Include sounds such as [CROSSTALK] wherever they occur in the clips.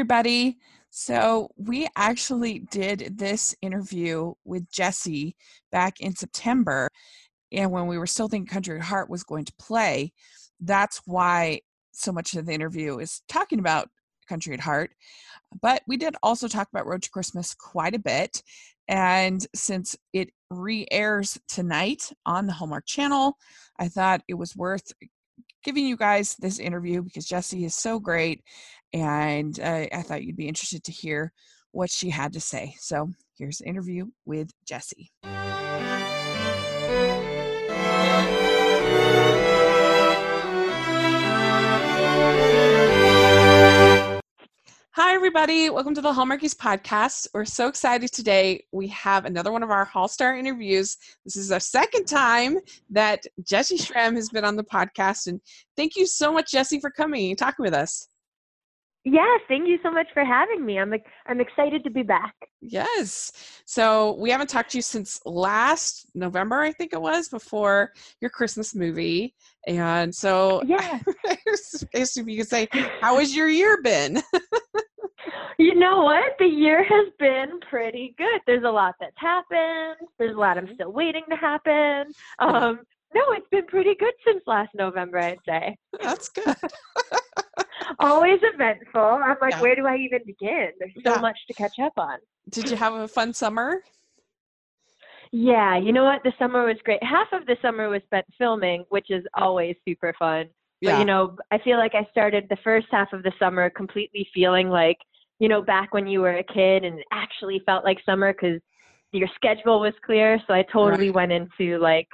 everybody. So, we actually did this interview with Jessy back in September. And when we were still thinking Country at Heart was going to play, that's why so much of the interview is talking about Country at Heart. But we did also talk about Road to Christmas quite a bit. And since it re airs tonight on the Hallmark Channel, I thought it was worth giving you guys this interview because Jessy is so great. And uh, I thought you'd be interested to hear what she had to say. So here's the interview with Jesse. Hi, everybody. Welcome to the Hallmarkies podcast. We're so excited today. We have another one of our Hall Star interviews. This is our second time that Jessy Schram has been on the podcast. And thank you so much, Jessy, for coming and talking with us. Yes, thank you so much for having me. I'm I'm excited to be back. Yes. So we haven't talked to you since last November, I think it was, before your Christmas movie. And so [LAUGHS] yeah, I you could say, how has your year been? you know what? The year has been pretty good. There's a lot that's happened. There's a lot I'm mm-hmm. still waiting to happen. Um, no, it's been pretty good since last November, I'd say. That's good. [LAUGHS] Always eventful. I'm like, yeah. where do I even begin? There's so yeah. much to catch up on. Did you have a fun summer? Yeah, you know what? The summer was great. Half of the summer was spent filming, which is always super fun. Yeah. But you know, I feel like I started the first half of the summer completely feeling like, you know, back when you were a kid and actually felt like summer because your schedule was clear. So I totally right. went into like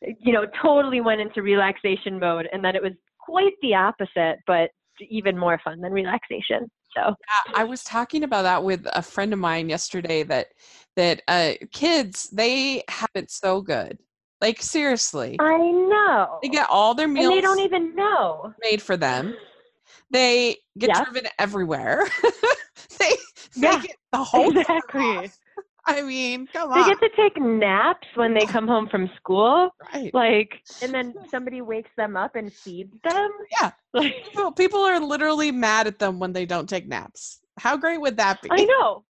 you know, totally went into relaxation mode. And then it was quite the opposite, but even more fun than relaxation. So yeah, I was talking about that with a friend of mine yesterday that that uh, kids they have it so good. Like seriously, I know they get all their meals. And they don't even know made for them. They get yep. driven everywhere. [LAUGHS] they, they yeah, get the whole exactly. [LAUGHS] I mean, come on. They get to take naps when they come home from school. Right. Like, and then [LAUGHS] somebody wakes them up and feeds them. Yeah. [LAUGHS] Like, people, people are literally mad at them when they don't take naps. How great would that be? I know.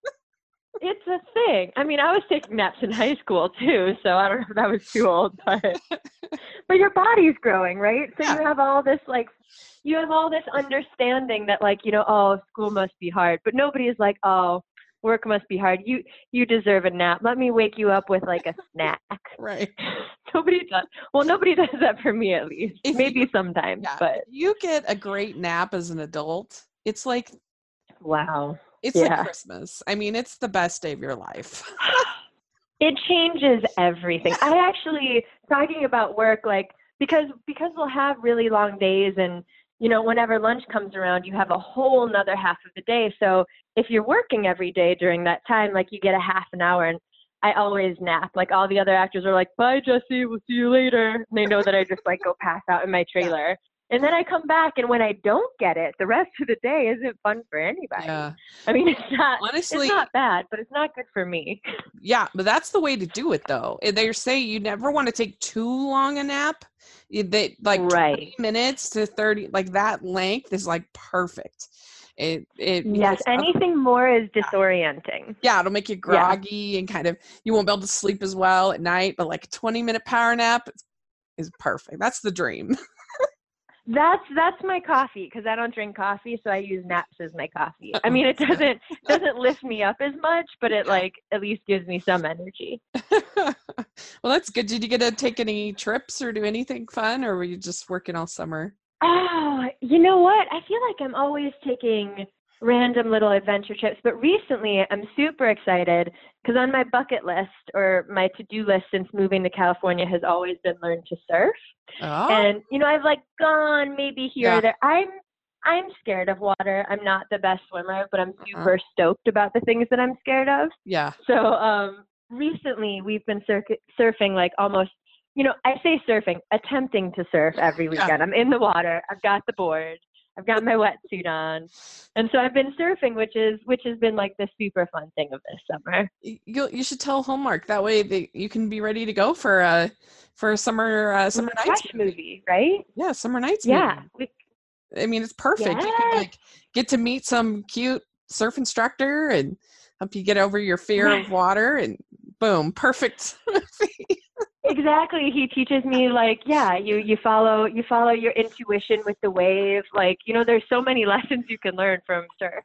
it's a thing. I mean, I was taking naps in high school too, so I don't know if that was too old, but [LAUGHS] but your body's growing, right? So yeah. you have all this like you have all this understanding that like, you know, oh, school must be hard, but nobody is like, oh, work must be hard. You you deserve a nap. Let me wake you up with like a [LAUGHS] snack. right. [LAUGHS] nobody does. Well, nobody [LAUGHS] does that for me at least. If Maybe you, sometimes, yeah, but you get a great nap as an adult. It's like wow. It's yeah. like Christmas. I mean, it's the best day of your life. it changes everything. I actually talking about work like because because we'll have really long days and you know, whenever lunch comes around, you have a whole another half of the day. So if you're working every day during that time, like you get a half an hour. And I always nap. Like all the other actors are like, "Bye, Jessy. We'll see you later." And they know that I just like go pass out in my trailer. And then I come back, and when I don't get it, the rest of the day isn't fun for anybody. Yeah. I mean, it's not honestly, it's not bad, but it's not good for me. Yeah, but that's the way to do it, though. They say you never want to take too long a nap they like right. 20 minutes to 30 like that length is like perfect it it yes anything more is disorienting yeah it'll make you groggy yeah. and kind of you won't be able to sleep as well at night but like a 20 minute power nap is perfect that's the dream [LAUGHS] That's that's my coffee because I don't drink coffee, so I use naps as my coffee. I mean, [LAUGHS] it doesn't doesn't lift me up as much, but it like at least gives me some energy. [LAUGHS] well, that's good. Did you get to take any trips or do anything fun, or were you just working all summer? Oh, you know what? I feel like I'm always taking random little adventure trips. But recently, I'm super excited because on my bucket list or my to do list since moving to California has always been learn to surf. Oh. And you know, I've like gone maybe here yeah. or there. I'm I'm scared of water. I'm not the best swimmer, but I'm uh-huh. super uh-huh. stoked about the things that I'm scared of. Yeah. So um, recently, we've been sur- surfing like almost. You know, I say surfing, attempting to surf every [LAUGHS] weekend. Yeah. I'm in the water. I've got the board. I've got my wetsuit on, and so I've been surfing, which is which has been like the super fun thing of this summer. You you should tell Hallmark that way that you can be ready to go for a for a summer uh, summer nights movie, right? Yeah, summer nights. Movie. Yeah, we I mean, it's perfect. You can like get to meet some cute surf instructor and help you get over your fear of water, and boom, perfect. [LAUGHS] exactly. He teaches me like yeah you you follow you follow your intuition with the wave. Like you know there's so many [LAUGHS] lessons you can learn from surf.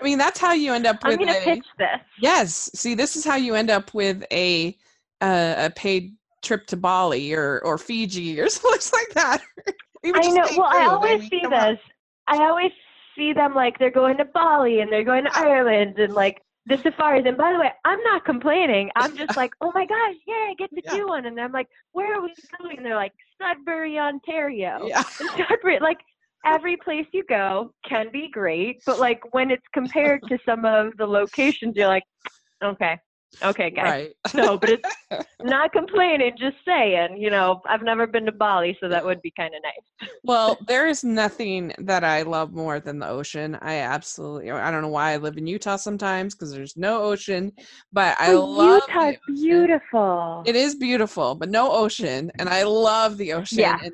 I mean, that's how you end up with i'm to a pitch this. Yes. See, this is how you end up with a uh, a paid trip to Bali or or Fiji or [LAUGHS] something like that. [LAUGHS] I know. well i always mean, see come on. this. I always see them like they're going to bali and they're going to ireland and like the safaris. And by the way i'm not complaining. I'm [LAUGHS] just like oh my gosh yeah i get to Yeah. do one. And i'm like where are we going? And they're like sudbury ontario. Yeah. [LAUGHS] and Sudbury, like every place you go can be great, but [LAUGHS] like when it's compared to some of the locations, you're like, okay, okay, guys. Right. [LAUGHS] No, but it's [LAUGHS] not complaining, just saying. You know, I've never been to Bali, so that would be kind of nice. [LAUGHS] Well, there is nothing that I love more than the ocean. I absolutely, I don't know why I live in Utah sometimes because there's no ocean, but I love Utah's beautiful. It is beautiful, but no ocean, and I love the ocean. Yeah. And,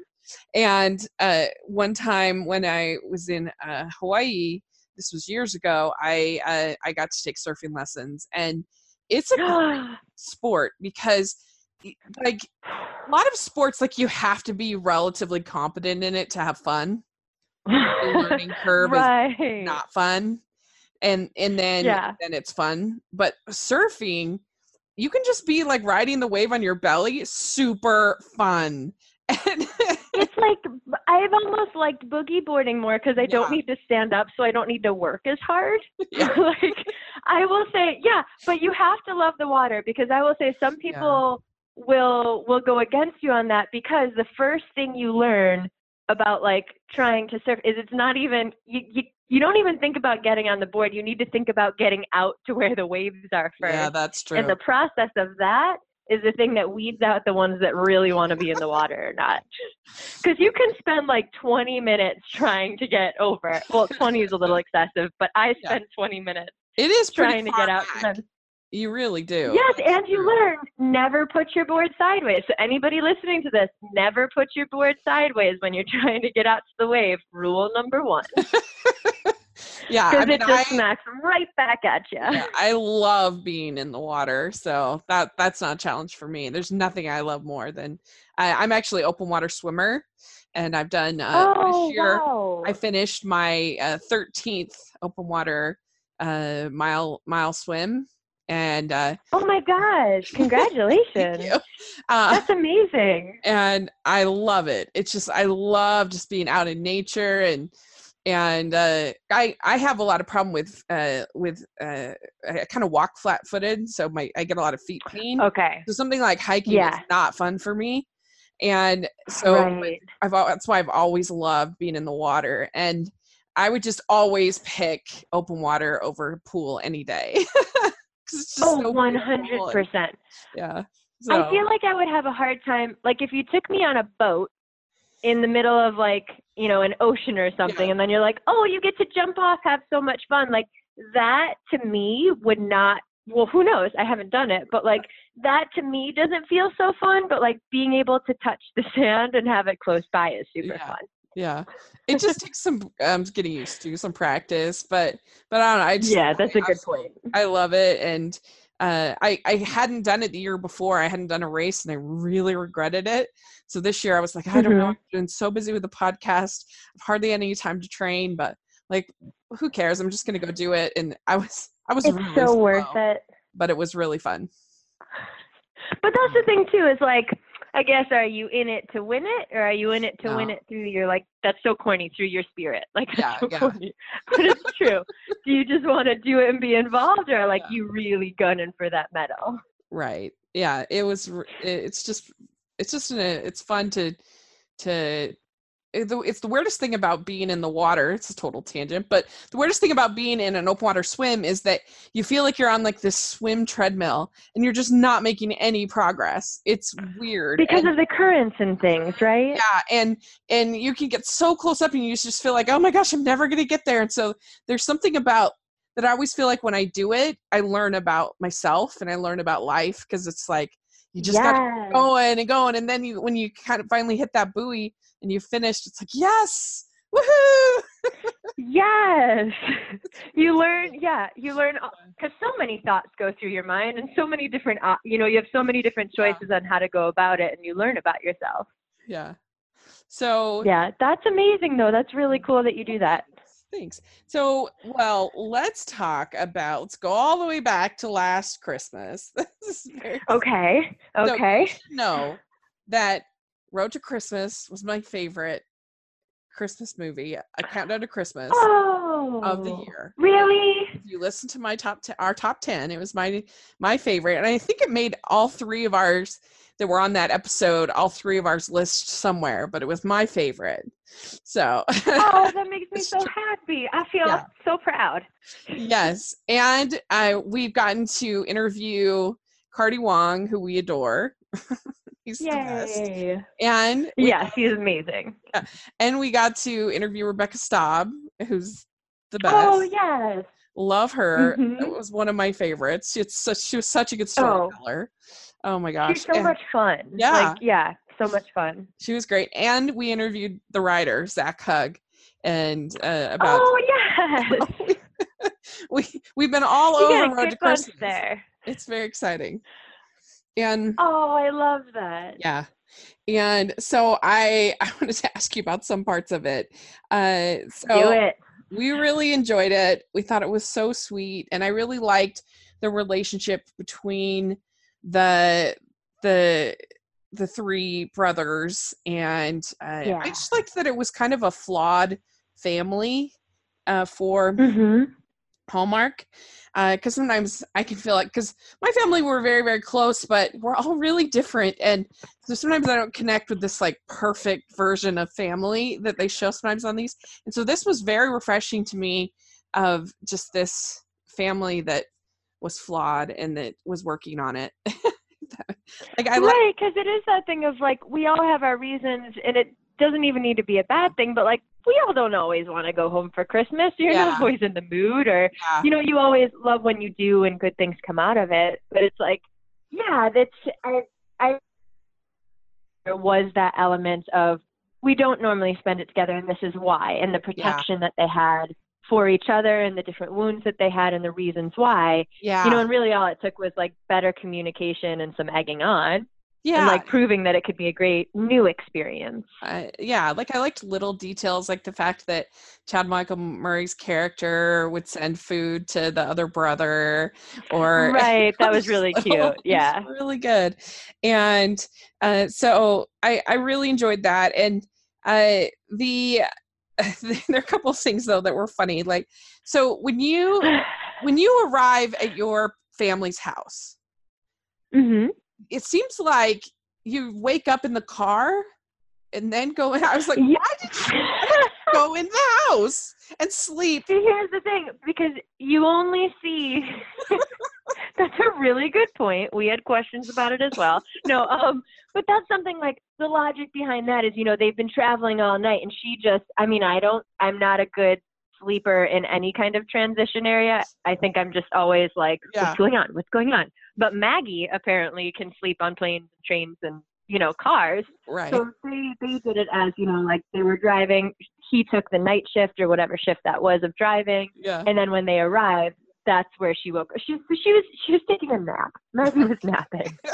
and uh, one time when I was in uh, Hawaii, this was years ago, I uh, I got to take surfing lessons, and it's a [GASPS] sport because like a lot of sports like you have to be relatively competent in it to have fun the learning [LAUGHS] curve right. is not fun and and then Yeah. then it's fun but surfing you can just be like riding the wave on your belly super fun [LAUGHS] and it's like I've almost liked boogie boarding more because I don't Yeah. need to stand up, so I don't need to work as hard. [LAUGHS] Yeah. like I will say, yeah, but you have to love the water because I will say some Yeah. people will will go against you on that because the first thing you learn about like trying to surf is it's not even you you, you don't even think about getting on the board. You need to think about getting out to where the waves are first. yeah that's true And the process of that is the thing that weeds out the ones that really want to be in the water or not. [LAUGHS] Because you can spend like 20 minutes trying to get over. It. Well, 20 is a little excessive, but I Yeah. spend 20 minutes it is trying to get out. back. and then- you really do Yes, and you learn never put your board sideways. So anybody listening to this, never put your board sideways when you're [LAUGHS] trying to get out to the wave. Rule number one, [LAUGHS] yeah i because mean it just I, smacks right back at you. yeah, I love being in the water so that that's not a challenge for me there's nothing i love more than I, i'm actually open water swimmer and i've done uh, oh this year wow! I finished my uh, 13th open water uh, mile mile swim, and uh, oh my gosh! [LAUGHS] Congratulations. Uh, That's amazing. and I love it. It's just I love just being out in nature and and uh, I I have a lot of problem with uh, with uh, I kind of walk flat footed, so my I get a lot of feet pain. Okay. So something like hiking Yeah. is not fun for me. And so right. I've that's why I've always loved being in the water, and I would just always pick open water over pool any day. [LAUGHS] 'Cause it's just Oh, so one hundred percent. Yeah. I feel like I would have a hard time. Like if you took me on a boat in the middle of like you know an ocean or something, Yeah. and then you're like, oh, you get to jump off, have so much fun. Like that to me would not. Well, who knows? I haven't done it, but like that to me doesn't feel so fun. But like being able to touch the [LAUGHS] sand and have it close by is super Yeah. fun. yeah, it just [LAUGHS] takes some um getting used to some practice, but but I don't know. I just Yeah, that's a good point. I love it, and uh, I I hadn't done it the year before. I hadn't done a race, and I really regretted it. So this year, I was like, I don't know. Mhm. I've been so busy with the podcast, I've hardly had any time to train. But like, who cares? I'm just gonna go do it. And I was I was It's really so worth it. but it was really fun. But that's the thing too, is like I guess are you in it to win it or are you in it to win it through your like that's so corny through your spirit. Like that's Yeah, so yeah. corny. But it's true. do you just want to do it and be involved or like Yeah. you really gunning for that medal? Right. Yeah. It was. It's just. It's just. An, it's fun to. To. Eh, the- It's the weirdest thing about being in the water. It's a total tangent, but the weirdest thing about being in an open water swim is that you feel like you're on like this swim treadmill and you're just not making any progress. It's weird. Because and- of the currents and things, right? yeah and and you can get so close up and you just feel like oh my gosh i'm never going to get there and so there's something about that i always feel like when i do it i learn about myself and i learn about life because it's like you just got Yes. keep going and going and then you when you kind of finally hit that buoy and you finished it's like yes Woohoo! yes. [LAUGHS] [LAUGHS] You learn, yeah, you learn because so many thoughts go through your mind and so many different, you know, you have so many different choices yeah. on how to go about it and you learn about yourself. Yeah. So, yeah, that's amazing though. That's really cool that you do that. Thanks. So, well, let's talk about, let's go all the way back to last Christmas. [LAUGHS] okay. Okay. So, know that Road to Christmas was my favorite Christmas movie, A Countdown to Christmas oh, of the year. Really? If you listen to my top ten, our top ten, it was my my favorite, and I think it made all three of ours that were on that episode, all three of ours list somewhere, but it was my favorite. So Oh, that [LAUGHS] makes me so happy. I feel yeah. so proud. yes. And uh, we've gotten to interview Kardi Wong, who we adore. [LAUGHS] he's Yay. the best. And yes, he's amazing. Yeah. And we got to interview Rebecca Staab, who's the best. Oh yes. Love her. Mm-hmm. It was one of my favorites. It's such she was such a good oh. storyteller. Oh, oh my gosh. She's so and, much fun. Yeah. Like, yeah, so much fun. She was great. And we interviewed the writer, Zach Hug, and uh, about Oh [LAUGHS] yes. [LAUGHS] we we've been all over Road to Christmas. There. It's very exciting. And oh, I love that. Yeah. And so I [LAUGHS] I wanted to ask you about some parts of it. Uh so Do it. We really enjoyed it. We thought it was so sweet and I really liked the relationship between the the the three brothers and uh, yeah. I just liked that it was kind of a flawed family uh, for mm-hmm. Hallmark because uh, sometimes I can feel like because my family were very very close, but we're all really different, and so sometimes I don't connect with this like perfect version of family that they show sometimes on these. And so this was very refreshing to me of just this family that was flawed and that was working on it. [LAUGHS] like I right, because it is that thing of like we all have our reasons, and it doesn't even need to be a bad thing, but like we all don't always want to go home for Christmas. You're yeah. not always in the mood, or yeah. you know, you always love when you do and good things come out of it. But it's like, yeah, that's I I there was that element of we don't normally spend it together, and this is why, and the protection yeah. that they had for each other, and the different wounds that they had, and the reasons why. Yeah, you know, and really all it took was like better communication and some egging on yeah. and like proving that it could be a great new experience. Uh, yeah like i liked little details like the fact that chad michael murray's character would send food to the other brother or right that [LAUGHS] was really cute yeah. really good. And uh, so i i really enjoyed that and uh the [LAUGHS] there are a couple of things though that were funny like so when you [SIGHS] when you arrive at your family's house mm-hmm it seems like you wake up in the car and then go in. I was like, yeah. why did you [LAUGHS] go in the house and sleep? See, here's the thing because you only see. [LAUGHS] that's a really good point. We had questions about it as well. No, um, but that's something like the logic behind that is, you know, they've been traveling all night and she just, I mean, I don't, I'm not a good sleeper in any kind of transition area. I think I'm just always like, yeah. what's going on? What's going on? But Maggie apparently can sleep on planes, and trains, and you know cars. Right. So they they did it as you know like they were driving. He took the night shift or whatever shift that was of driving. Yeah. And then when they arrived, that's where she woke. Up. She she was she was taking a nap. Maggie was napping. [LAUGHS]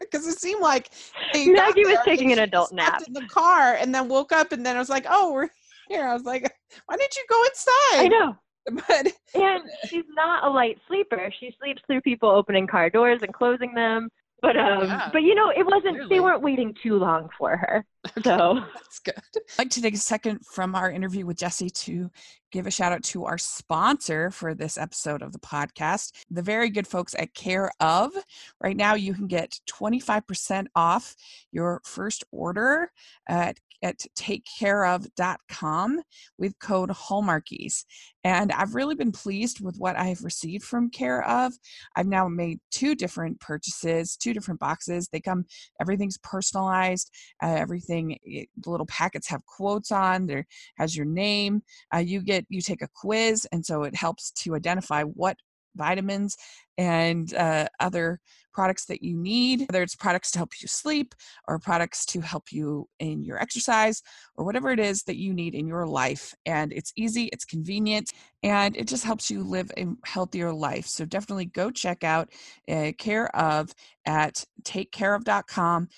Because it seemed like Maggie was taking an adult nap in the car, and then woke up, and then I was like, "Oh, we're here." I was like, "Why didn't you go inside?" I know. [LAUGHS] but and she's not a light sleeper. She sleeps through people opening car doors and closing them. But um, yeah, but you know, it wasn't. Clearly. They weren't waiting too long for her. [LAUGHS] So that's good. I'd like to take a second from our interview with Jessy to give a shout out to our sponsor for this episode of the podcast, the very good folks at Care of. Right now, you can get 25% off your first order at at takecareof.com with code Hallmarkies. And I've really been pleased with what I've received from Care of. I've now made two different purchases, two different boxes. They come, everything's personalized. Uh, everything, it, the little packets have quotes on. There has your name. Uh, you get, you take a quiz, and so it helps to identify what vitamins and uh, other products that you need, whether it's products to help you sleep or products to help you in your exercise or whatever it is that you need in your life. And it's easy, it's convenient, and it just helps you live a healthier life. So definitely go check out uh, Care of at takecareof.com.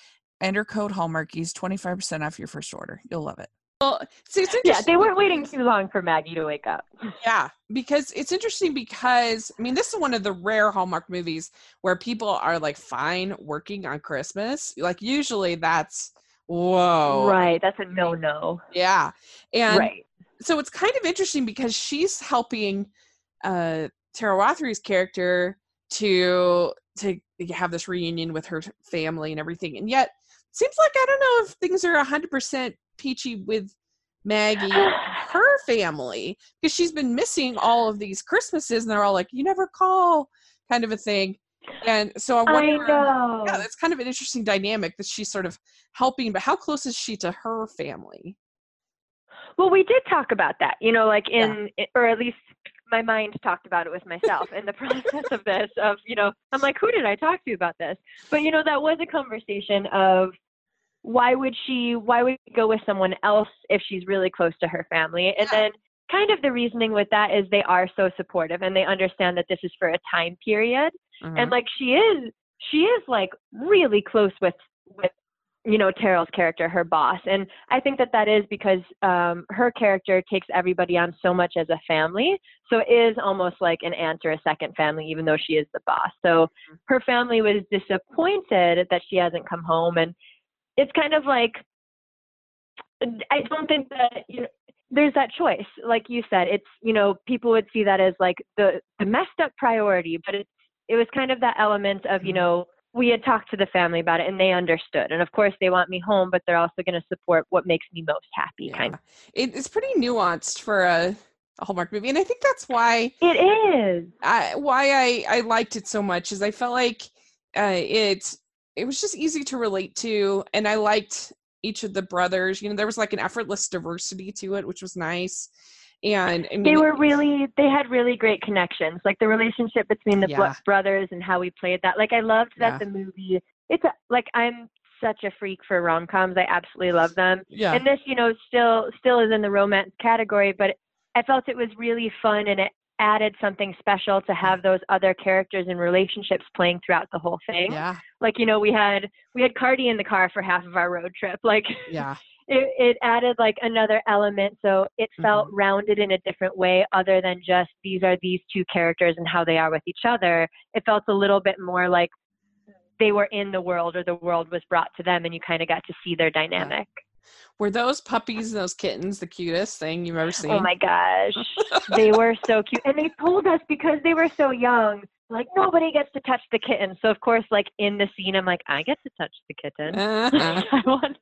Enter code Hallmarkies, 25% off your first order. You'll love it. Well, it's yeah, they weren't waiting too long for Maggie to wake up. [LAUGHS] Yeah, because it's interesting because I mean, this is one of the rare Hallmark movies where people are like fine working on Christmas. Like usually that's whoa, right? That's a no no. Yeah, and right. so it's kind of interesting because she's helping uh Teryl Rothery's character to to have this reunion with her family and everything, and yet seems like I don't know if things are hundred percent peachy with Maggie, [LAUGHS] her family, because she's been missing all of these Christmases, and they're all like, "You never call," kind of a thing. And so I wonder, I yeah, that's kind of an interesting dynamic that she's sort of helping. But how close is she to her family? Well, we did talk about that, you know, like in, yeah. or at least my mind talked about it with myself in the [LAUGHS] process of this. Of you know, I'm like, who did I talk to about this? But you know, that was a conversation of why would she why would she go with someone else if she's really close to her family? And then kind of the reasoning with that is they are so supportive and they understand that this is for a time period. Mm-hmm. and like she is she is like really close with with you know Teryl's character her boss. And I think that that is because um her character takes everybody on so much as a family. So it is almost like an aunt or a second family even though she is the boss. So mm-hmm. her family was disappointed that she hasn't come home and it's kind of like I don't think that you know there's that choice like you said it's you know people would see that as like the the messed up priority but it's it was kind of that element of you mm-hmm. know we had talked to the family about it and they understood and of course they want me home but they're also going to support what makes me most happy yeah. kind of it's pretty nuanced for a, a hallmark movie and i think that's why it is I, why i i liked it so much is i felt like uh, it's it was just easy to relate to and i liked each of the brothers you know there was like an effortless diversity to it which was nice and I mean, they were really they had really great connections like the relationship between the yeah. brothers and how we played that like i loved that yeah. the movie it's a, like i'm such a freak for rom-coms i absolutely love them yeah and this you know still still is in the romance category but i felt it was really fun and it added something special to have those other characters and relationships playing throughout the whole thing. Yeah. Like, you know, we had we had Kardi in the car for half of our road trip. [LAUGHS] Like Yeah. [LAUGHS] It, it added like another element so it felt mm-hmm. rounded in a different way other than just these are these two characters and how they are with each other it felt a little bit more like they were in the world or the world was brought to them and you kind of got to see their dynamic yeah. Were those puppies and those kittens the cutest thing you've ever seen? Oh my gosh. [LAUGHS] they were so cute. And they told us because they were so young, like nobody gets to touch the kitten. So of course, like in the scene, I'm like, I get to touch the kitten. Uh-huh. [LAUGHS] [LAUGHS] I, want,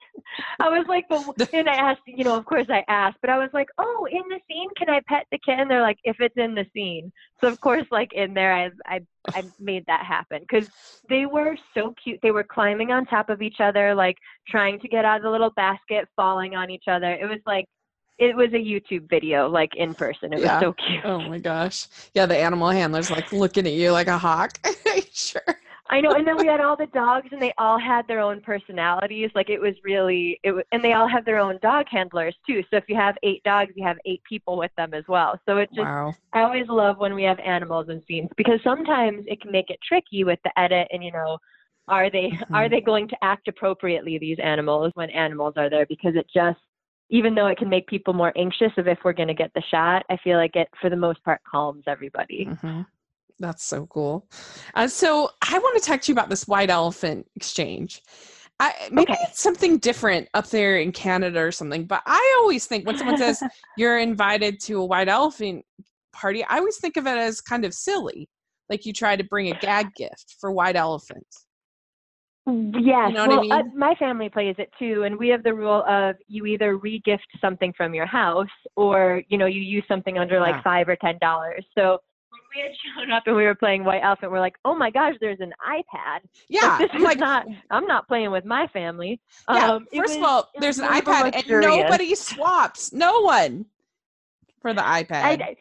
I was like, and I asked, you know, of course I asked, but I was like, oh, in the scene, can I pet the kitten? They're like, if it's in the scene. So of course, like in there, I I I made that happen because they were so cute. They were climbing on top of each other, like trying to get out of the little basket, falling on each other. It was like it was a YouTube video, like in person. It was so cute. Oh my gosh. Yeah, the animal handler's like looking at you like a hawk. [LAUGHS] sure. I know. And then we [LAUGHS] had all the dogs, and they all had their own personalities. Like it was really, it was, and they all have their own dog handlers too. So if you have eight dogs, you have eight people with them as well. So it just, wow. I always love when we have animals in scenes because sometimes it can make it tricky with the edit, and you know, are they mm-hmm. are they going to act appropriately these animals when animals are there? Because it just even though it can make people more anxious of if we're going to get the shot, I feel like it, for the most part, calms everybody. Mm-hmm. That's so cool. Uh, so I want to talk to you about this white elephant exchange. I, maybe okay. it's something different up there in Canada or something, but I always think when someone says [LAUGHS] you're invited to a white elephant party, I always think of it as kind of silly. Like you try to bring a gag gift for white elephants. Yes, you know well, I mean? uh, my family plays it too, and we have the rule of you either regift something from your house or you know you use something under like yeah. five or ten dollars. So when we had [LAUGHS] shown up and we were playing White Elephant, we're like, oh my gosh, there's an iPad. [LAUGHS] Yeah, this is like, not. I'm not playing with my family. Yeah, um, first was, of all, there's an iPad and nobody swaps. No one for the iPad. I,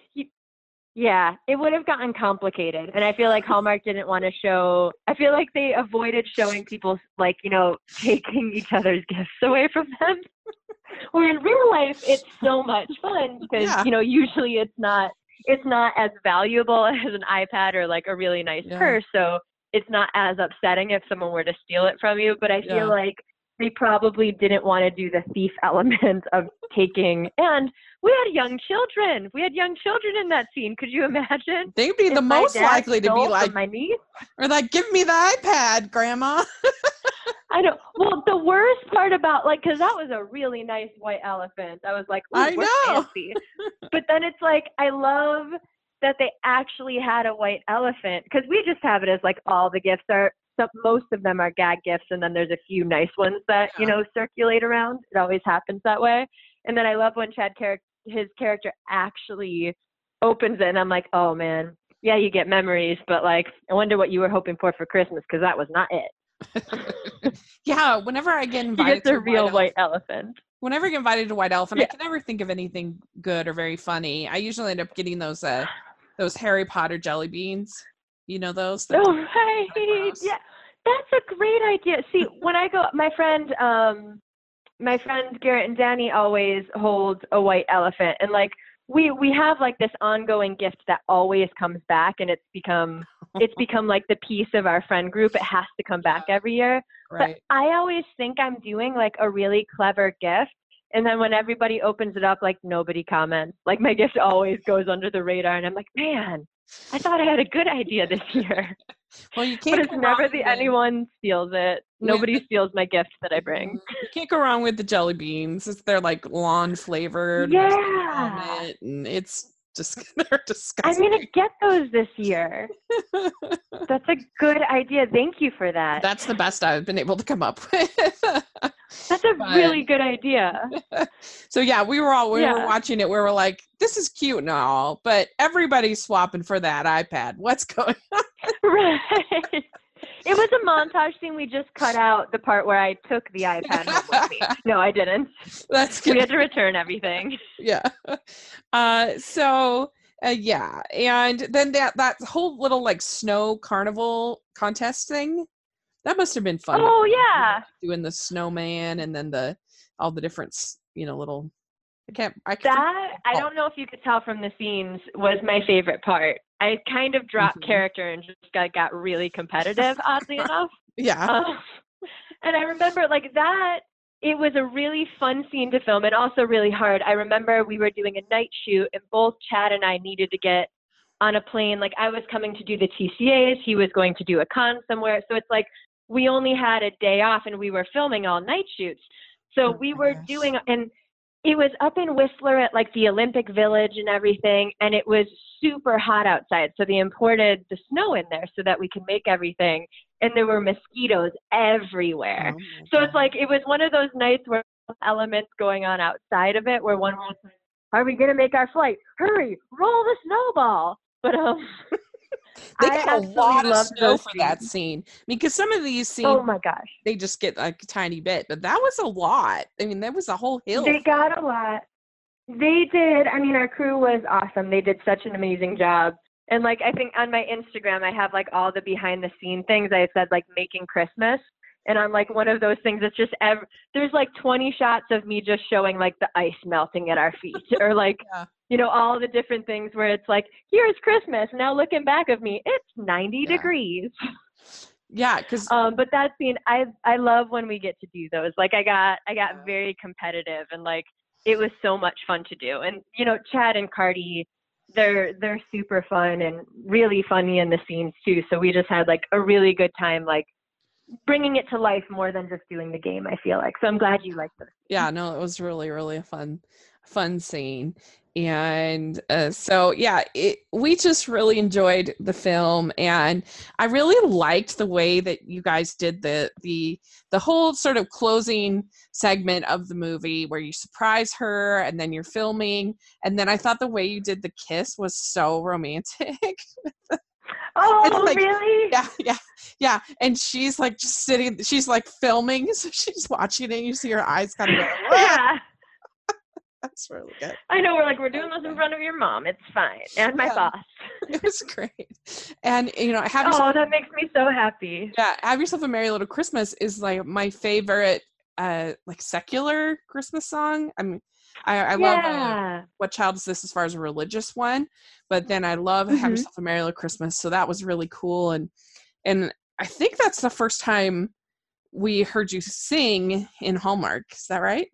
Yeah, it would have gotten complicated. And I feel like Hallmark didn't want to show, I feel like they avoided showing people, like, you know, [LAUGHS] taking each other's gifts away from them. [LAUGHS] Where in real life, it's so much fun because, Yeah. you know, usually it's not. It's not as valuable [LAUGHS] as an iPad or like a really nice Yeah. purse, so it's not as upsetting if someone were to steal it from you. But I feel Yeah. like they probably didn't want to do the thief [LAUGHS] element of taking. And we had young children. We had young children in that scene. Could you imagine? They'd be the most likely to be like, my niece. or like, give me the iPad, Grandma. [LAUGHS] I know. Well, the worst part about like, because that was a really nice white elephant. I was like, I know. fancy. [LAUGHS] but then it's like, I love that they actually had a white elephant because we just have it as like all the gifts are. Some, most of them are gag gifts, and then there's a few nice ones that you know circulate around. It always happens that way. And then I love when Chad char- his character actually opens it, and I'm like, oh man, yeah, you get memories, but like, I wonder what you were hoping for for Christmas because that was not it. [LAUGHS] yeah, whenever I get [LAUGHS] invited to a real white, white elephant. whenever I get invited to White Elephant, I can never think of anything good or very funny. I usually end up getting those uh those Harry Potter jelly beans. You know those? Oh right, yeah, that's a great idea. See, when I go, my friend, um, my friend Garrett and Danny always hold a white elephant, and like we we have like this ongoing gift that always comes back, and it's become it's [LAUGHS] become like the piece of our friend group. It has to come back every year. right. But I always think I'm doing like a really clever gift. And then when everybody opens it up, like nobody comments. Like my gift always goes under the radar. And I'm like, man, I thought I had a good idea this [LAUGHS] year. Well, you can't. But it's go never wrong the with- anyone steals it. Nobody steals my gift that I mm-hmm. bring. You can't go wrong with the jelly beans. It's, they're like lawn flavored. Yeah. vomit, and it's just [LAUGHS] they're disgusting. I'm gonna get those this year. [LAUGHS] That's a good idea. Thank you for that. That's the best I've been able to come up with. That's a but- really good idea. [LAUGHS] so yeah, we were all we were watching it. We were like, "This is cute and all," but everybody's swapping for that iPad. What's going? [LAUGHS] on? [LAUGHS] right. It was a montage scene. We just cut out the part where I took the iPad home with me. No, I didn't. That's good. We had to return everything. yeah. Uh, so uh, yeah, and then that that whole little like snow carnival contest thing, that must have been fun. Oh yeah, doing the snowman and then the all the different you know little. I can't. I can't. that I don't know if you could tell from the scenes was my favorite part. I kind of dropped Mhm. character and just got, got really competitive, oddly [LAUGHS] enough. yeah. Um, and I remember like that. It was a really fun scene to film and also really hard. I remember we were doing a night shoot and both Chad and I needed to get on a plane. Like I was coming to do the TCAs, he was going to do a con somewhere. So it's like we only had a day off and we were filming all night shoots. So Oh we were gosh. doing and it was up in Whistler at like the Olympic Village and everything, and it was super hot outside. So they imported the snow in there so that we could make everything. And there were mosquitoes everywhere. Oh So it's like it was one of those nights where elements going on outside of it, where one was like, "Are we gonna make our flight? Hurry, roll the snowball!" But um, [LAUGHS] they I got a lot of snow for that scene because some of these oh scenes Oh my gosh, they just get like a tiny bit, but that was a lot. I mean, that was a whole hill. they got a lot. They did. I mean, our crew was awesome. They did such an amazing job. And like, I think on my Instagram, I have like all the behind the scene things. I said like making Christmas. And I'm like one of those things, it's just ev- there's like 20 shots of me just showing like the ice melting at our feet, [LAUGHS] or like Yeah. you know all the different things where it's like here's Christmas. Now looking back of me, it's 90 Yeah. degrees. yeah, because Um, but that scene, I I love when we get to do those. Like I got I Yeah. got very competitive and like it was so much fun to do. And you know, Chad and Kardi, they're they're super fun and really funny in the scenes too. So we just had like a really good time, like bringing it to life more than just doing the game. I feel like. So I'm glad you liked this. yeah no it was really really a fun fun scene and uh, so yeah it, we just really enjoyed the film and i really liked the way that you guys did the the the whole sort of closing segment of the movie where you surprise her and then you're filming and then i thought the way you did the kiss was so romantic [LAUGHS] Oh, like- really? yeah [LAUGHS] yeah yeah and she's like just sitting she's like filming [LAUGHS] so she's watching it you see her eyes kind of go, "Ah!" [LAUGHS] yeah. That's really good. I know we're like we're doing this in front of your mom. It's fine, and my Yeah. boss. It was great. And you know, I have Oh, that makes me so happy. yeah, have yourself a merry little Christmas is like my favorite, uh, like secular Christmas song. I mean, I, I love uh, what child is this as far as a religious one, but then I love have Mhm. yourself a merry little Christmas. So that was really cool, and and I think that's the first time we heard you sing in Hallmark. Is that right?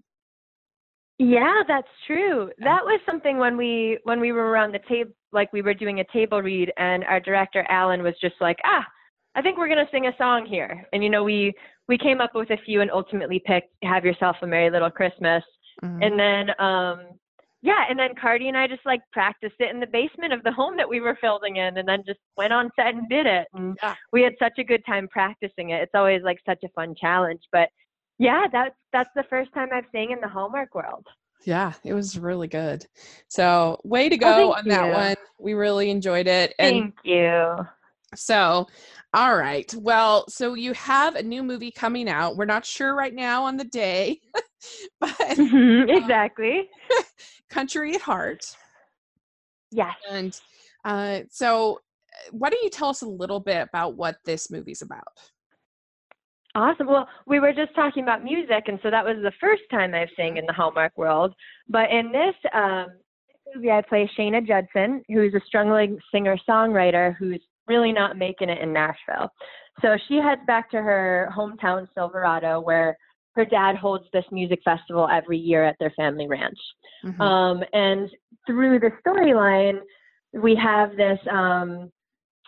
Yeah, that's true. That was something when we when we were around the table, like we were doing a table read, and our director Alan was just like, "Ah, I think we're gonna sing a song here." And you know, we we came up with a few and ultimately picked "Have Yourself a Merry Little Christmas." Mhm. And then, um, yeah, and then Kardi and I just like practiced it in the basement of the home that we were filming in, and then just went on set and did it. And Yeah. we had such a good time practicing it. It's always like such a fun challenge. But yeah, that's that's the first time I've sang in the Hallmark world. Yeah, it was really good. So, way to Oh, go thank on that one. We really enjoyed it. And Thank you. So, all right. Well, so you have a new movie coming out. We're not sure right now on the day, [LAUGHS] but Mhm, exactly. [LAUGHS] Country at Heart. Yes. And uh, so, why don't you tell us a little bit about what this movie's about? Awesome. Well, we were just talking about music, and so that was the first time I've sang in the Hallmark world. But in this um, movie, I play Shayna Judson, who's a struggling singer songwriter who's really not making it in Nashville. So she heads back to her hometown, Silverado, where her dad holds this music festival every year at their family ranch. Mhm. Um, and through the storyline, we have this um,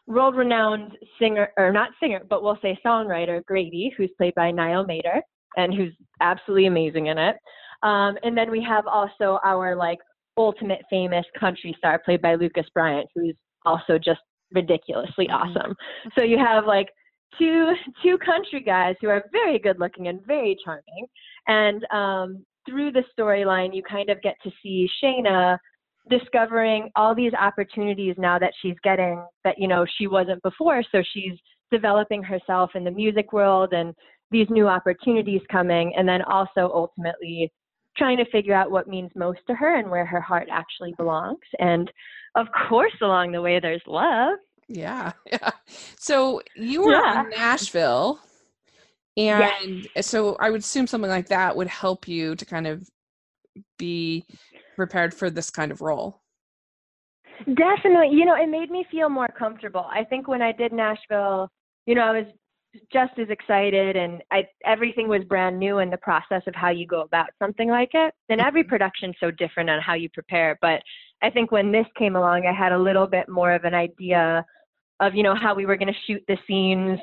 world renowned singer, or not singer, but we'll say songwriter, Grady, who's played by Niall Matter and who's absolutely amazing in it. Um, and then we have also our like ultimate famous country star played by Lucas Bryant, who's also just ridiculously Mhm. awesome. So you have like two two country guys who are very good looking and very charming. And um, through the storyline, you kind of get to see Shayna discovering all these opportunities now that she's getting that you know she wasn't before. So she's developing herself in the music world and these new opportunities coming, and then also ultimately trying to figure out what means most to her and where her heart actually belongs. And of course, along the way, there's love. Yeah, [LAUGHS] yeah. So you were Yeah. in Nashville, Yes. and eh, so I would assume something like that would help you to kind of be prepared for this kind of role. Definitely. You know, it made me feel more comfortable. I think when I did Nashville, you know, I was just as excited and I everything was brand new in the process of how you go about something like it. And every mm-hmm. production's so different on how you prepare, but I think when this came along, I had a little bit more of an idea of, you know, how we were going to shoot the scenes,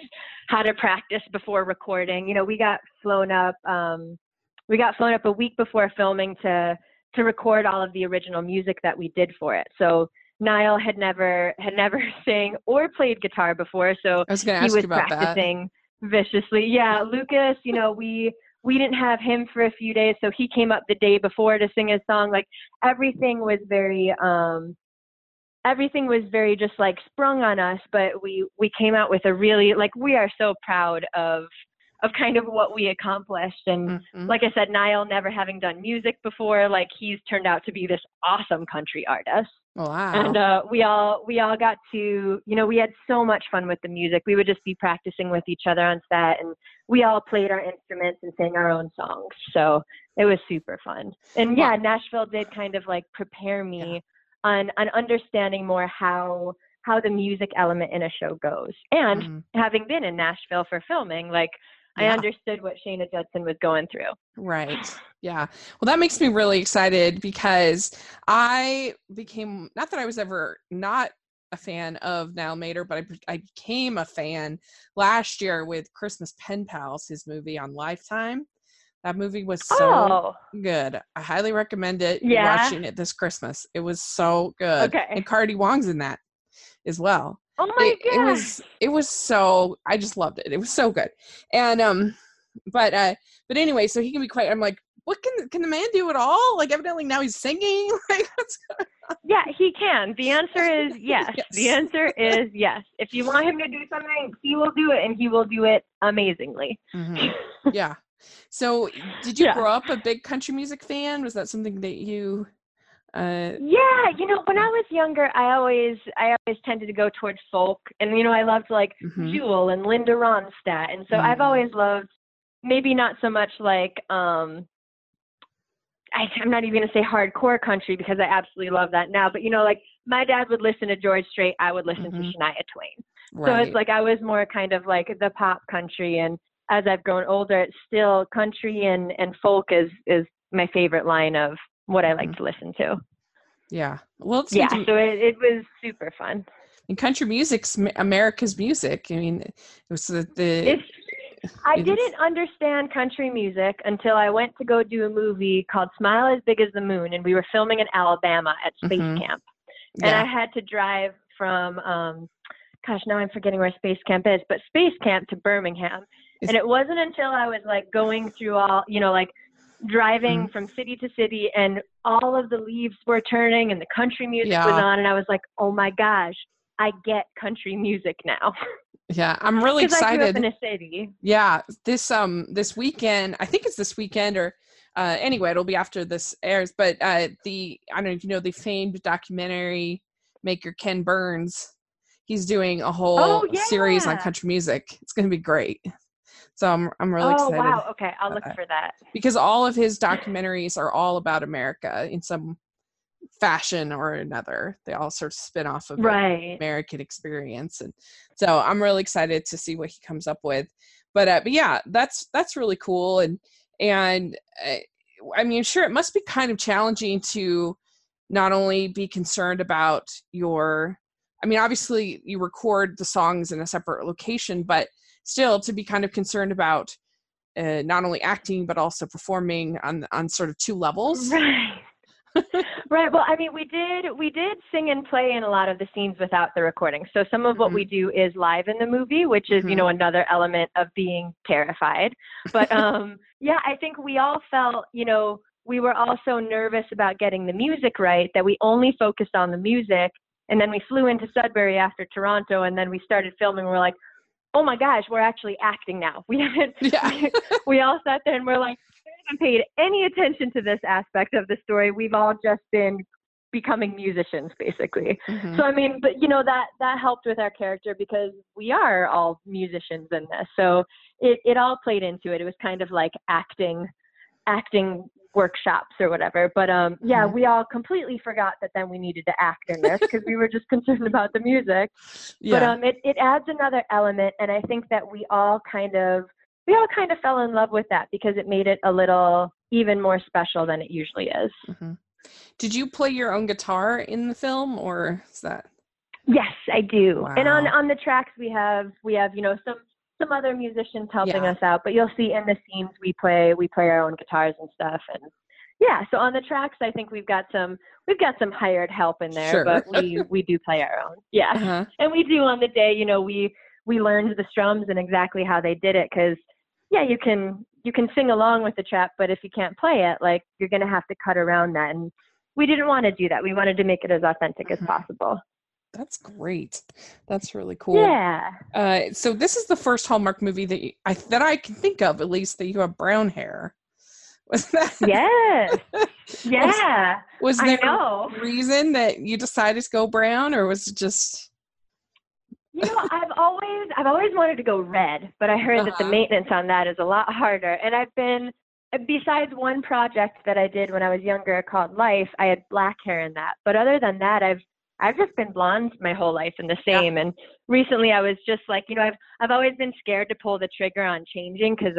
how to practice before recording. You know, we got flown up um we got flown up a week before filming to to record all of the original music that we did for it. So Niall had never had never [LAUGHS] sang or played guitar before, so was he was about that. practicing viciously. Yeah, Lucas, you know, we we didn't have him for a few days, so he came up the day before to sing his song. Like everything was very um everything was very just like sprung on us, but we we came out with a really like we are so proud of of kind of what we accomplished and Mhm. like I said, Niall never having done music before, like he's turned out to be this awesome country artist. wow. And uh, we all we all got to, you know, we had so much fun with the music. We would just be practicing with each other on set, and we all played our instruments and sang our own songs. So it was super fun. And yeah, Nashville did kind of like prepare me on on understanding more how how the music element in a show goes. And Mhm. having been in Nashville for filming, like I understood what Shayna Judson was going through. Right. Yeah. Well, that makes me really excited because I became not that I was ever not a fan of Niall Matter, but I, I became a fan last year with Christmas Pen Pals, his movie on Lifetime. That movie was so oh, good. I highly recommend it. Yeah? Watching it this Christmas. It was so good. Okay. And Kardi Wong's in that as well oh my it, it was it was so I just loved it. It was so good. And um but uh but anyway, so he can be quite I'm like, what can can the man do at all? Like evidently now he's singing. [LAUGHS] Like Yeah, he can. The answer is [LAUGHS] yes. The answer is yes. If you want him to do something, he will do it, and he will do it amazingly. Mhm. [LAUGHS] Yeah. So, did you Yeah. grow up a big country music fan? Was that something that you? Uh, Yeah, you know, when I was younger, I always I always tended to go towards folk, and you know, I loved like mhm. Jewel and Linda Ronstadt, and so I've Mm. always loved maybe not so much like um I, I'm not even gonna say hardcore country because I absolutely love that now, but you know, like my dad would listen to George Strait, I would listen Mhm. to Shania Twain. So it's like I was more kind of like the pop country, and as I've grown older, it's still country and and folk is is my favorite line of what I like Mhm. to listen to. yeah. Well, it's Yeah, so it, it was super fun. and country music's America's music. I mean, it was the, the It's, I didn't understand country music until I went to go do a movie called Smile as Big as the Moon, and we were filming in Alabama at Space Mhm. Camp. And yeah. I had to drive from, um, gosh, now I'm forgetting where Space Camp is, but Space Camp to Birmingham. Is- and it wasn't until I was like going through all, you know, like driving Mm-hmm. from city to city and all of the leaves were turning and the country music Yeah. was on, and I was like, oh my gosh, I get country music now. yeah, I'm really [LAUGHS] Because I grew up excited. in a city. Yeah, this um this weekend, I think it's this weekend or uh anyway, it'll be after this airs, but uh the I don't know if you know the famed documentary maker Ken Burns. He's doing a whole Oh, series on country music. It's going to be great. So I'm I'm really oh excited wow! Okay, I'll look that. for that. because all of his documentaries are all about America in some fashion or another. They all sort of spin off of Right. American experience, and so I'm really excited to see what he comes up with. But uh, but yeah, that's that's really cool, and and uh, I mean, sure, it must be kind of challenging to not only be concerned about your. I mean, obviously, you record the songs in a separate location, but still to be kind of concerned about uh, not only acting but also performing on on sort of two levels. [LAUGHS] Right. right. Well, I mean, we did we did sing and play in a lot of the scenes without the recording. So some of what we do is live in the movie, which is you Mhm. know another element of being terrified. But [LAUGHS] um, yeah, I think we all felt you know we were all so nervous about getting the music right that we only focused on the music, and then we flew into Sudbury after Toronto, and then we started filming. We're like. Oh my gosh, we're actually acting now. We haven't [LAUGHS] Yeah. [LAUGHS] we all sat there and we're like, we haven't paid any attention to this aspect of the story. We've all just been becoming musicians, basically. Mhm. So I mean, but you know that that helped with our character because we are all musicians in this. So it it all played into it. It was kind of like acting, acting workshops or whatever. But um, yeah, Mhm. we all completely forgot that then we needed to act in this because we were just [LAUGHS] concerned about the music yeah. but um, it, it adds another element and i think that we all kind of we all kind of fell in love with that because it made it a little even more special than it usually is Mhm. Did you play your own guitar in the film, or is that? yes i do and on on the tracks we have we have you know some some other musicians helping Yeah. us out but you'll see in the scenes we play we play our own guitars and stuff and yeah so on the tracks i think we've got some we've got some hired help in there Sure. but we [LAUGHS] we do play our own yeah Uh-huh. and we do on the day you know we we learned the strums and exactly how they did it because yeah you can you can sing along with the trap but if you can't play it like you're going to have to cut around that and we didn't want to do that we wanted to make it as authentic as possible That's great. That's really cool. yeah Uh, so this is the first Hallmark movie that you, I that I can think of at least that you have brown hair. [LAUGHS] Was that? yes [LAUGHS] yeah Was i there a reason that you decided to go brown, or was it just? you know i've always i've always wanted to go red but i heard that the Uh-huh. maintenance on that is a lot harder and i've been besides one project that i did when i was younger called life i had black hair in that but other than that i've i've just been blonde my whole life and the Yeah. same and recently i was just like you know i've i've always been scared to pull the trigger on changing because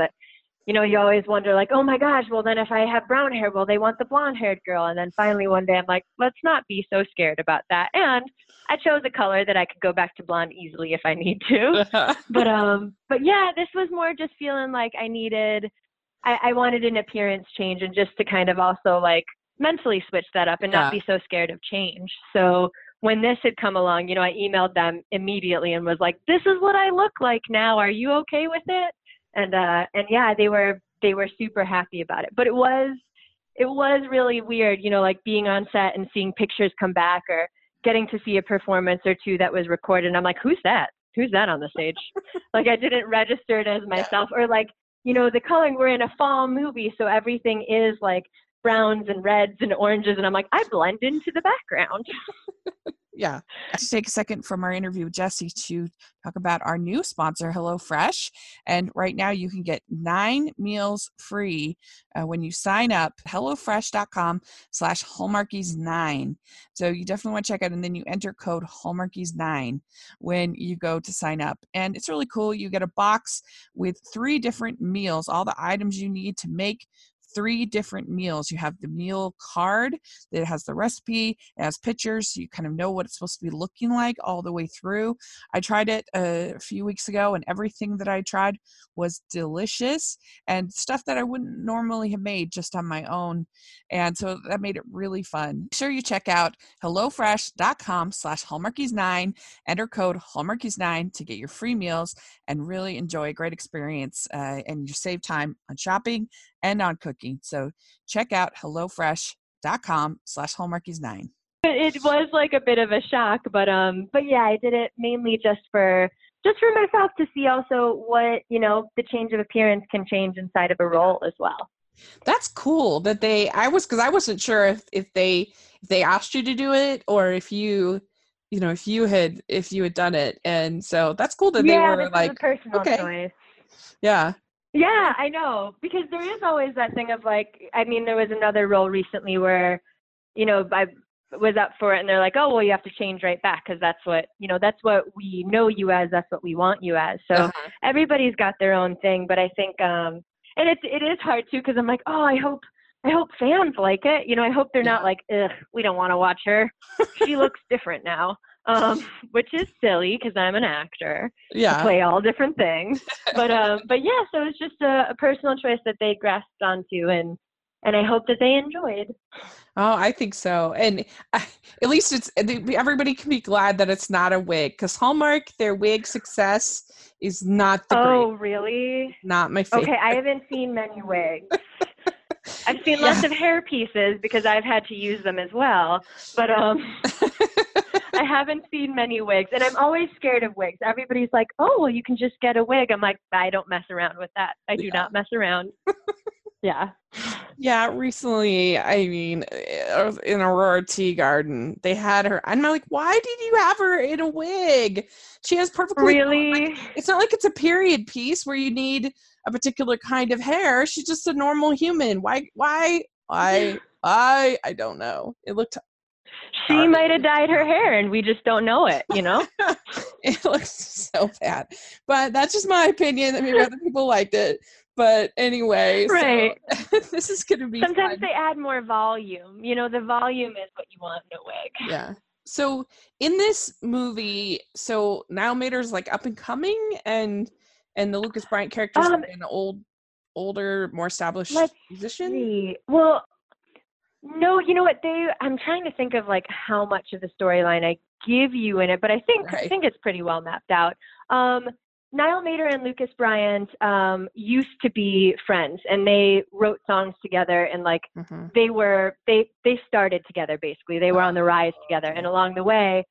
you know you always wonder like oh my gosh well then if i have brown hair well they want the blonde haired girl and then finally one day i'm like let's not be so scared about that and i chose a color that i could go back to blonde easily if i need to [LAUGHS] but um but yeah this was more just feeling like i needed i i wanted an appearance change and just to kind of also like mentally switch that up and not Yeah. be so scared of change so when this had come along you know i emailed them immediately and was like this is what i look like now. Are you okay with it? And uh and yeah they were they were super happy about it. But it was it was really weird you know like being on set and seeing pictures come back or getting to see a performance or two that was recorded. And i'm like who's that? Who's that on the stage? [LAUGHS] Like i didn't register it as myself or like you know, the coloring, we're in a fall movie, so everything is like browns and reds and oranges. And I'm like, I blend into the background. [LAUGHS] yeah. To take a second from our interview with Jessy to talk about our new sponsor, HelloFresh. And right now you can get nine meals free uh, when you sign up, HelloFresh.com slash Hallmarkies9. So you definitely want to check out and then you enter code Hallmarkies9 when you go to sign up. And it's really cool. You get a box with three different meals, all the items you need to make three different meals. You have the meal card that has the recipe, it has pictures, so you kind of know what it's supposed to be looking like all the way through. I tried it a few weeks ago, and everything that I tried was delicious and stuff that I wouldn't normally have made just on my own. And so that made it really fun. Make sure you check out HelloFresh.com slash Hallmarkies9, enter code Hallmarkies9 to get your free meals and really enjoy a great experience uh, and you save time on shopping and on cooking. So check out HelloFresh.com slash Hallmarkies9. It was like a bit of a shock, but um, but yeah, I did it mainly just for just for myself to see also what you know the change of appearance can change inside of a role as well. That's cool that they. I was because I wasn't sure if if they if they asked you to do it or if you you know if you had if you had done it and so that's cool that yeah, they were like personal okay. choice. yeah yeah i know because there is always that thing of like i mean there was another role recently where you know i was up for it and they're like oh well you have to change right back because that's what you know that's what we know you as that's what we want you as so uh-huh. everybody's got their own thing but i think um and it's it is hard too because i'm like oh i hope I hope fans like it. You know, I hope they're not like, ugh, we don't want to watch her. she looks different now. Um, [LAUGHS] which is silly because I'm an actor. Yeah. play all different things. [LAUGHS] but um, but yeah, so it's just a, a personal choice that they grasped onto and and I hope that they enjoyed. Oh, I think so. And uh, at least it's everybody can be glad that it's not a wig because Hallmark, their wig success is not the Oh, great. really? Not my favorite. Okay, I haven't seen many wigs. [LAUGHS] I've seen lots of hair pieces because I've had to use them as well. But um I haven't seen many wigs and I'm always scared of wigs. Everybody's like, "Oh, well you can just get a wig." I'm like, "I don't mess around with that. I do yeah. not mess around." [LAUGHS] yeah. Yeah, recently, I mean, in Aurora Teagarden, they had her. I'm like, why did you have her in a wig? She has perfectly. Really? Like, it's not like it's a period piece where you need a particular kind of hair. She's just a normal human. Why? Why? Why? [LAUGHS] I I don't know. It looked. She might have dyed her hair, and we just don't know it. You know. [LAUGHS] it looks so bad, but that's just my opinion. I mean, [LAUGHS] other people liked it, but anyway, right. So, [LAUGHS] this is going to be. Sometimes fun. they add more volume. You know, the volume is what you want in a wig. Yeah. So in this movie, so Niall Matter's like up and coming, and and the Lucas Bryant character is um, an old, older, more established musician. See. Well, no, you know what? They. I'm trying to think of like how much of the storyline I give you in it, but I think right. I think it's pretty well mapped out. Um, Niall Matter and Lucas Bryant um, used to be friends, and they wrote songs together, and like mm-hmm. they were they they started together basically. They were on the rise together, and along the way,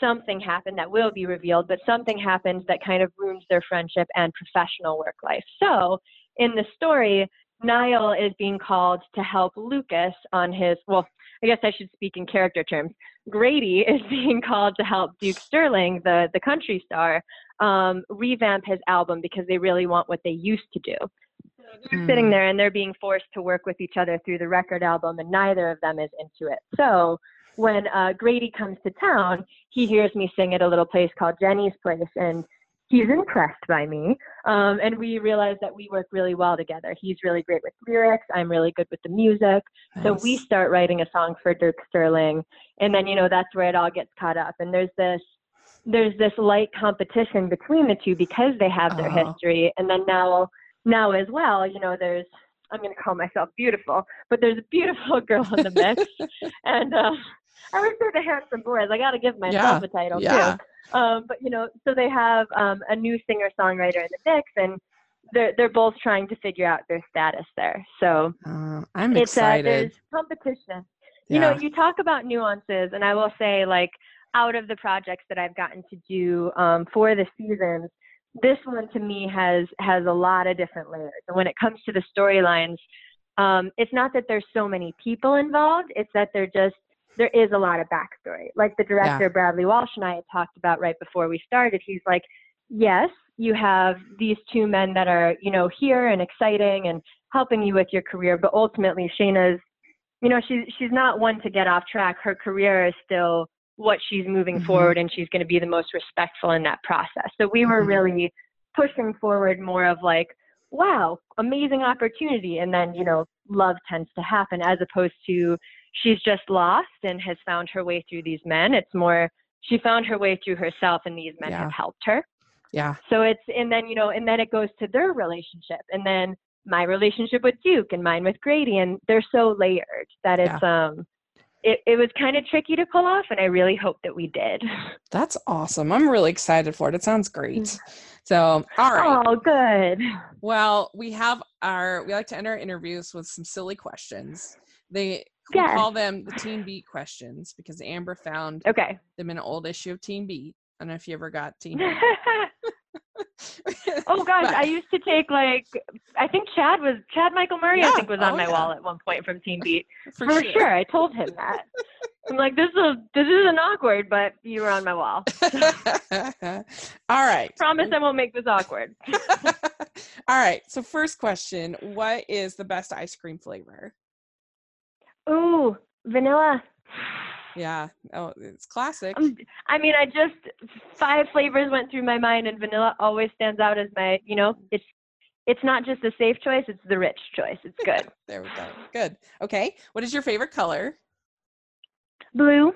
something happened that will be revealed, but something happened that kind of ruins their friendship and professional work life. So in the story, Niall is being called to help Lucas on his, well, I guess I should speak in character terms. Grady [LAUGHS] is being called to help Duke Sterling, the, the country star, um, revamp his album because they really want what they used to do. So they're mm. sitting there and they're being forced to work with each other through the record album, and neither of them is into it. So when uh, Grady comes to town, he hears me sing at a little place called Jenny's Place, and he's impressed by me. Um, and we realize that we work really well together. He's really great with lyrics. I'm really good with the music. Nice. So we start writing a song for Dirk Sterling, and then you know that's where it all gets caught up. And there's this there's this light competition between the two because they have their uh-huh. history, and then now now as well, you know, there's I'm going to call myself beautiful, but there's a beautiful [LAUGHS] girl in the mix, [LAUGHS] and uh, I always say the handsome boys. I got to give myself yeah. a title yeah. too. Um, but you know, so they have um, a new singer songwriter in the mix, and they're they're both trying to figure out their status there. So uh, I'm it's, excited. Uh, there's competition. Yeah. You know, you talk about nuances, and I will say, like, out of the projects that I've gotten to do um, for the seasons, this one to me has has a lot of different layers. And when it comes to the storylines, um, it's not that there's so many people involved; it's that they're just there is a lot of backstory. Like the director Yeah. Bradley Walsh and I had talked about right before we started. He's like, yes, you have these two men that are you know here and exciting and helping you with your career, but ultimately Shayna's, you know, she's she's not one to get off track. Her career is still what she's moving Mhm. forward and she's going to be the most respectful in that process. So we were Mhm. really pushing forward more of like, wow, amazing opportunity. And then, you know, love tends to happen as opposed to she's just lost and has found her way through these men. It's more she found her way through herself and these men Yeah. have helped her. Yeah. So it's and then you know and then it goes to their relationship and then my relationship with Duke and mine with Grady and they're so layered that it's um it, it was kind of tricky to pull off and I really hope that we did. [LAUGHS] That's awesome. I'm really excited for it. It sounds great. So, all right. Oh, good. Well, we have our we like to end our interviews with some silly questions. They we Yes. call them the Teen Beat questions because Amber found Okay. them in an old issue of Teen Beat. I don't know if you ever got Teen Beat. [LAUGHS] oh [LAUGHS] gosh, But- I used to take like I think Chad was Chad Michael Murray Yeah. I think was on Oh, my yeah. wall at one point from Teen Beat. [LAUGHS] for, For, sure. I told him that. I'm like this is this isn't awkward, but you were on my wall. [LAUGHS] all right. Promise I won't make this awkward. all right. So first question, what is the best ice cream flavor? Ooh, vanilla. Yeah. Oh, it's classic. Um, I mean, I just five flavors went through my mind, and vanilla always stands out as my. You know, it's it's not just a safe choice; it's the rich choice. It's [LAUGHS] good. There we go. Good. Okay. What is your favorite color? Blue.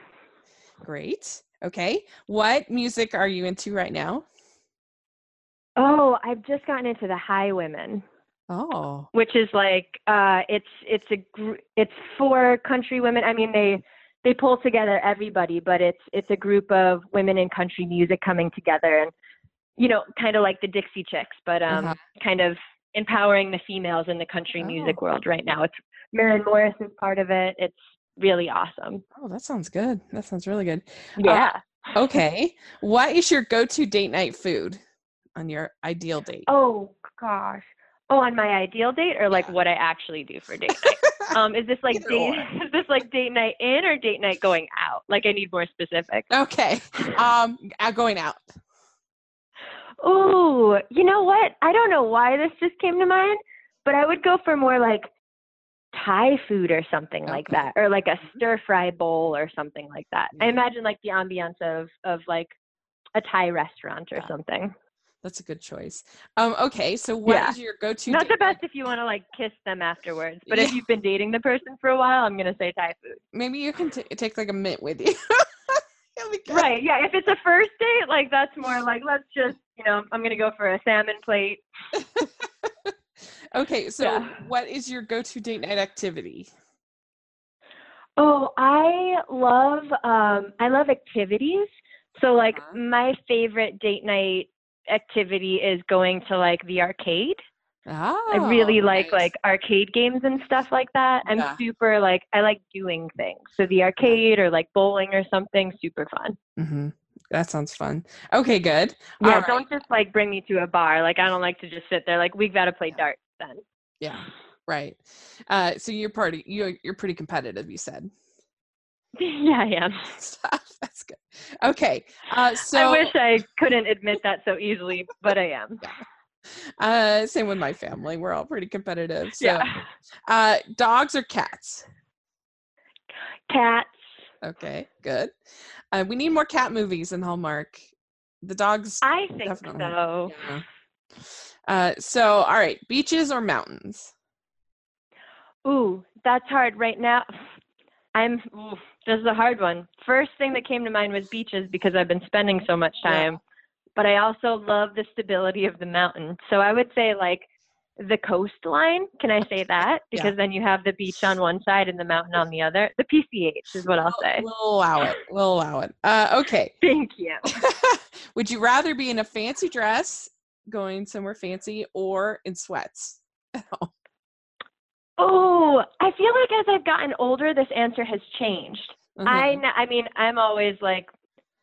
Great. Okay. What music are you into right now? Oh, I've just gotten into the Highwomen, Oh. which is like uh, it's it's a gr- it's for country women. I mean, they they pull together everybody, but it's it's a group of women in country music coming together, and you know, kind of like the Dixie Chicks, but um, Uh-huh. kind of empowering the females in the country music Oh. world right now. It's Maren Morris is part of it. It's really awesome. Oh, that sounds good. That sounds really good. Yeah. Okay. [LAUGHS] what is your go-to date night food on your ideal date? oh gosh. Oh, on my ideal date or like Yeah. what I actually do for date night? [LAUGHS] um, is this like Either date? or. [LAUGHS] Is this like date night in or date night going out? Like I need more specific. Okay. Um, uh, going out. Ooh, you know what? I don't know why this just came to mind, but I would go for more like Thai food or something like that, or like a stir fry bowl or something like that. I imagine like the ambiance of of like a Thai restaurant or Yeah. something. That's a good choice. Um, okay. So what is Yeah. your go-to? Not the best if you want to like kiss them afterwards, but if you've been dating the person for a while, I'm gonna say Thai food. Maybe you can t- take like a mint with you. [LAUGHS] It'll be good. Right? Yeah. If it's a first date, like that's more like let's just you know I'm gonna go for a salmon plate. [LAUGHS] Okay. So Yeah. what is your go-to date night activity? Oh, I love um I love activities. So like Uh-huh. my favorite date night activity is going to like the arcade. Oh, I really like nice. like arcade games and stuff like that. I'm Yeah. super like I like doing things. So the arcade or like bowling or something super fun. Mhm. That sounds fun. Okay, good. Yeah, All right. don't just like bring me to a bar. Like I don't like to just sit there like we've got to play darts then. Yeah, right. Uh, so you're party. You're you're pretty competitive. You said. [LAUGHS] yeah, I am. [LAUGHS] Stuff. That's good. Okay. Uh, so I wish I couldn't admit that so easily, but I am. uh, same with my family. We're all pretty competitive. So, Yeah. uh, dogs or cats? Cats. Okay, good. Uh, we need more cat movies in Hallmark. The dogs. I think Definitely. so. yeah. Uh, so all right, beaches or mountains? Ooh, that's hard right now. [SIGHS] I'm. Ooh, this is a hard one. First thing that came to mind was beaches because I've been spending so much Yeah. time. But I also love the stability of the mountain. So I would say like the coastline. Can I say that? Yeah. Because then you have the beach on one side and the mountain on the other. The PCH is what I'll say. We'll allow it. We'll allow it. Uh, okay. [LAUGHS] Thank you. [LAUGHS] Would you rather be in a fancy dress, going somewhere fancy, or in sweats? Oh, I feel like as I've gotten older, this answer has changed. I, Uh-huh. n- I mean, I'm always like,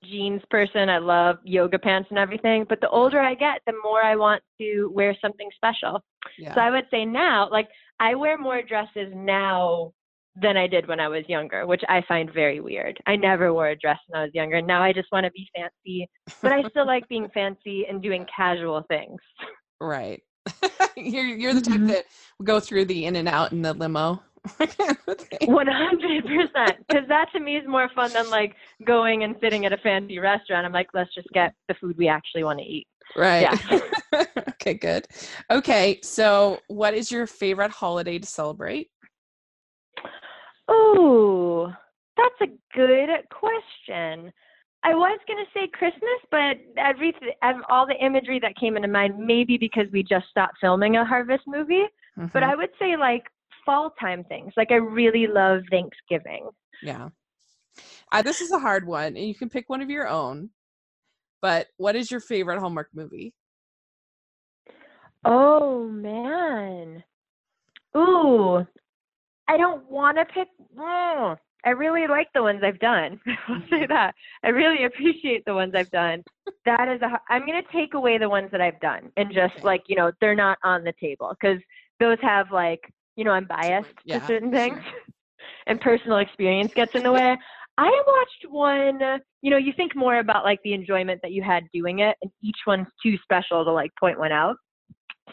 jeans person. I love yoga pants and everything. But the older I get, the more I want to wear something special. Yeah. So I would say now, like I wear more dresses now than I did when I was younger, which I find very weird. I never wore a dress when I was younger. Now I just want to be fancy, but I still like being [LAUGHS] fancy and doing casual things. right. [LAUGHS] you're you're the type Mhm. that will go through the In-N-Out in the limo. [LAUGHS] 100%. Because that to me is more fun than like going and sitting at a fancy restaurant. I'm like, let's just get the food we actually want to eat. right. Yeah. [LAUGHS] okay, good. Okay, so what is your favorite holiday to celebrate? Oh, that's a good question. I was gonna say Christmas, but everything, all the imagery that came into mind, maybe because we just stopped filming a Harvest movie. But Mhm. I would say like fall time things. Like I really love Thanksgiving. Yeah. Uh, this is a hard one, and you can pick one of your own. But what is your favorite Hallmark movie? Oh man. Ooh. I don't want to pick. Mm, I really like the ones I've done. [LAUGHS] I'll say that. I really appreciate the ones I've done. That is a. I'm gonna take away the ones that I've done and just Okay. like you know they're not on the table because those have like you know I'm biased Yeah, to certain things, [LAUGHS] and personal experience gets in the way. I watched one. You know, you think more about like the enjoyment that you had doing it, and each one's too special to like point one out.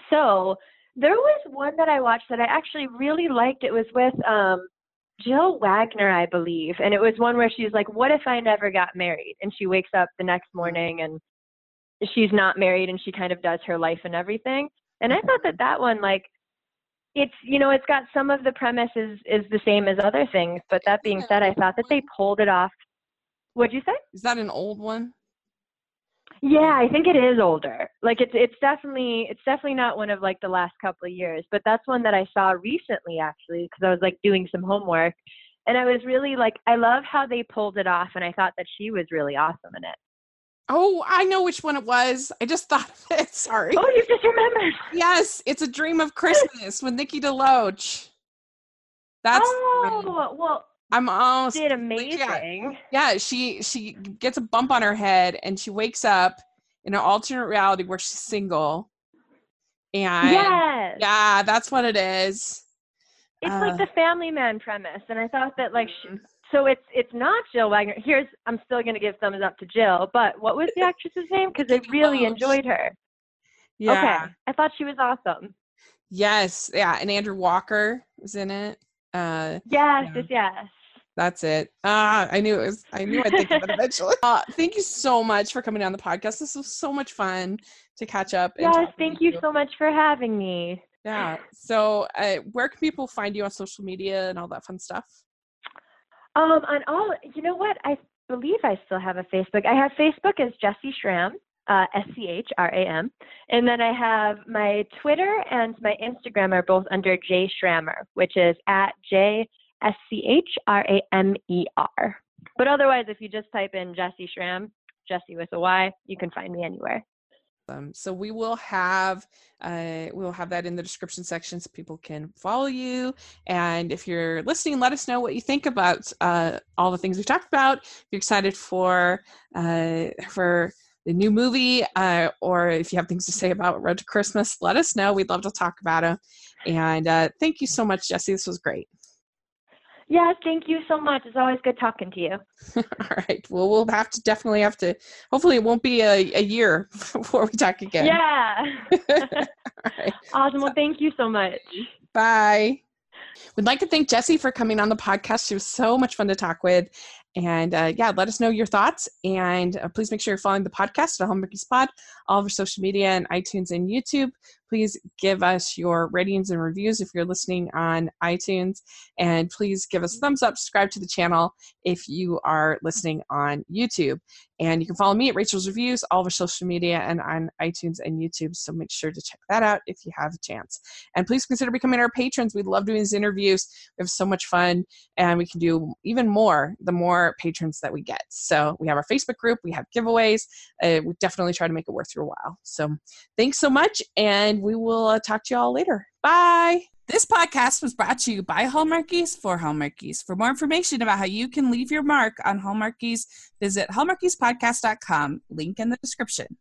So there was one that I watched that I actually really liked. It was with um, Jill Wagner, I believe, and it was one where she's like, "What if I never got married?" And she wakes up the next mm-hmm. morning and she's not married, and she kind of does her life and everything. And I mm-hmm. thought that that one, like, it's you know, it's got some of the premises is is the same as other things, but that being said, I thought that they pulled it off. What'd you say? Is that an old one? Yeah, I think it is older. Like it's it's definitely it's definitely not one of like the last couple of years, but that's one that I saw recently actually because I was like doing some homework and I was really like I love how they pulled it off and I thought that she was really awesome in it. Oh, I know which one it was. I just [LAUGHS] thought of it. Sorry. Oh, you just remembered. Yes, it's a dream of Christmas with Nikki DeLoach. That's oh, well, I'm almost did yeah. amazing. yeah, she she gets a bump on her head and she wakes up in an alternate reality where she's single. And Yes. yeah, that's what it is. It's Uh, like the family man premise and I thought that like sh- Mhm. so it's it's not Jill Wagner. Here's I'm still going to give thumbs up to Jill, but what was the [LAUGHS] actress's name cuz I really enjoyed her. Yeah. Okay. I thought she was awesome. Yes. Yeah. And Andrew Walker was in it. Uh Yes, Yeah. yes, yes. That's it. Ah, I knew it was. I knew I'd think of it eventually. [LAUGHS] Uh, thank you so much for coming on the podcast. This was so much fun to catch up. Yes, thank you so much for having me. Yeah. So, uh, where can people find you on social media and all that fun stuff? Um, on all, you know what? I believe I still have a Facebook. I have Facebook as Jessy Schram, uh, S C H R A M, and then I have my Twitter and my Instagram are both under J Schrammer, which is at J S C H R A M E R. But otherwise, if you just type in Jessy Schram, Jessy with a Y, you can find me anywhere. Um, so we will have uh, we will have that in the description section so people can follow you. And if you're listening, let us know what you think about uh, all the things we've talked about. If you're excited for uh, for the new movie, uh, or if you have things to say about Road to Christmas, let us know. We'd love to talk about it. And uh, thank you so much, Jessy. This was great. Yes, thank you so much. It's always good talking to you. [LAUGHS] All right. Well, we'll have to definitely have to. Hopefully, it won't be a, a year [LAUGHS] before we talk again. Yeah. [LAUGHS] All right. awesome. Well, thank you so much. Bye. We'd like to thank Jessy for coming on the podcast. She was so much fun to talk with. And uh, yeah, let us know your thoughts. And uh, please make sure you're following the podcast at Hallmark Spot, all of our social media and iTunes and YouTube. Please give us your ratings and reviews if you're listening on iTunes. And please give us a thumbs up, subscribe to the channel if you are listening on YouTube. And you can follow me at Rachel's Reviews, all of our social media, and on iTunes and YouTube. So make sure to check that out if you have a chance. And please consider becoming our patrons. We love doing these interviews. We have so much fun, and we can do even more the more patrons that we get. So we have our Facebook group, we have giveaways. Uh, we definitely try to make it worth your while. So thanks so much, we will uh, talk to you all later. Bye. This podcast was brought to you by Hallmarkies for Hallmarkies. For more information about how you can leave your mark on Hallmarkies, visit hallmarkiespodcast.com, link in the description.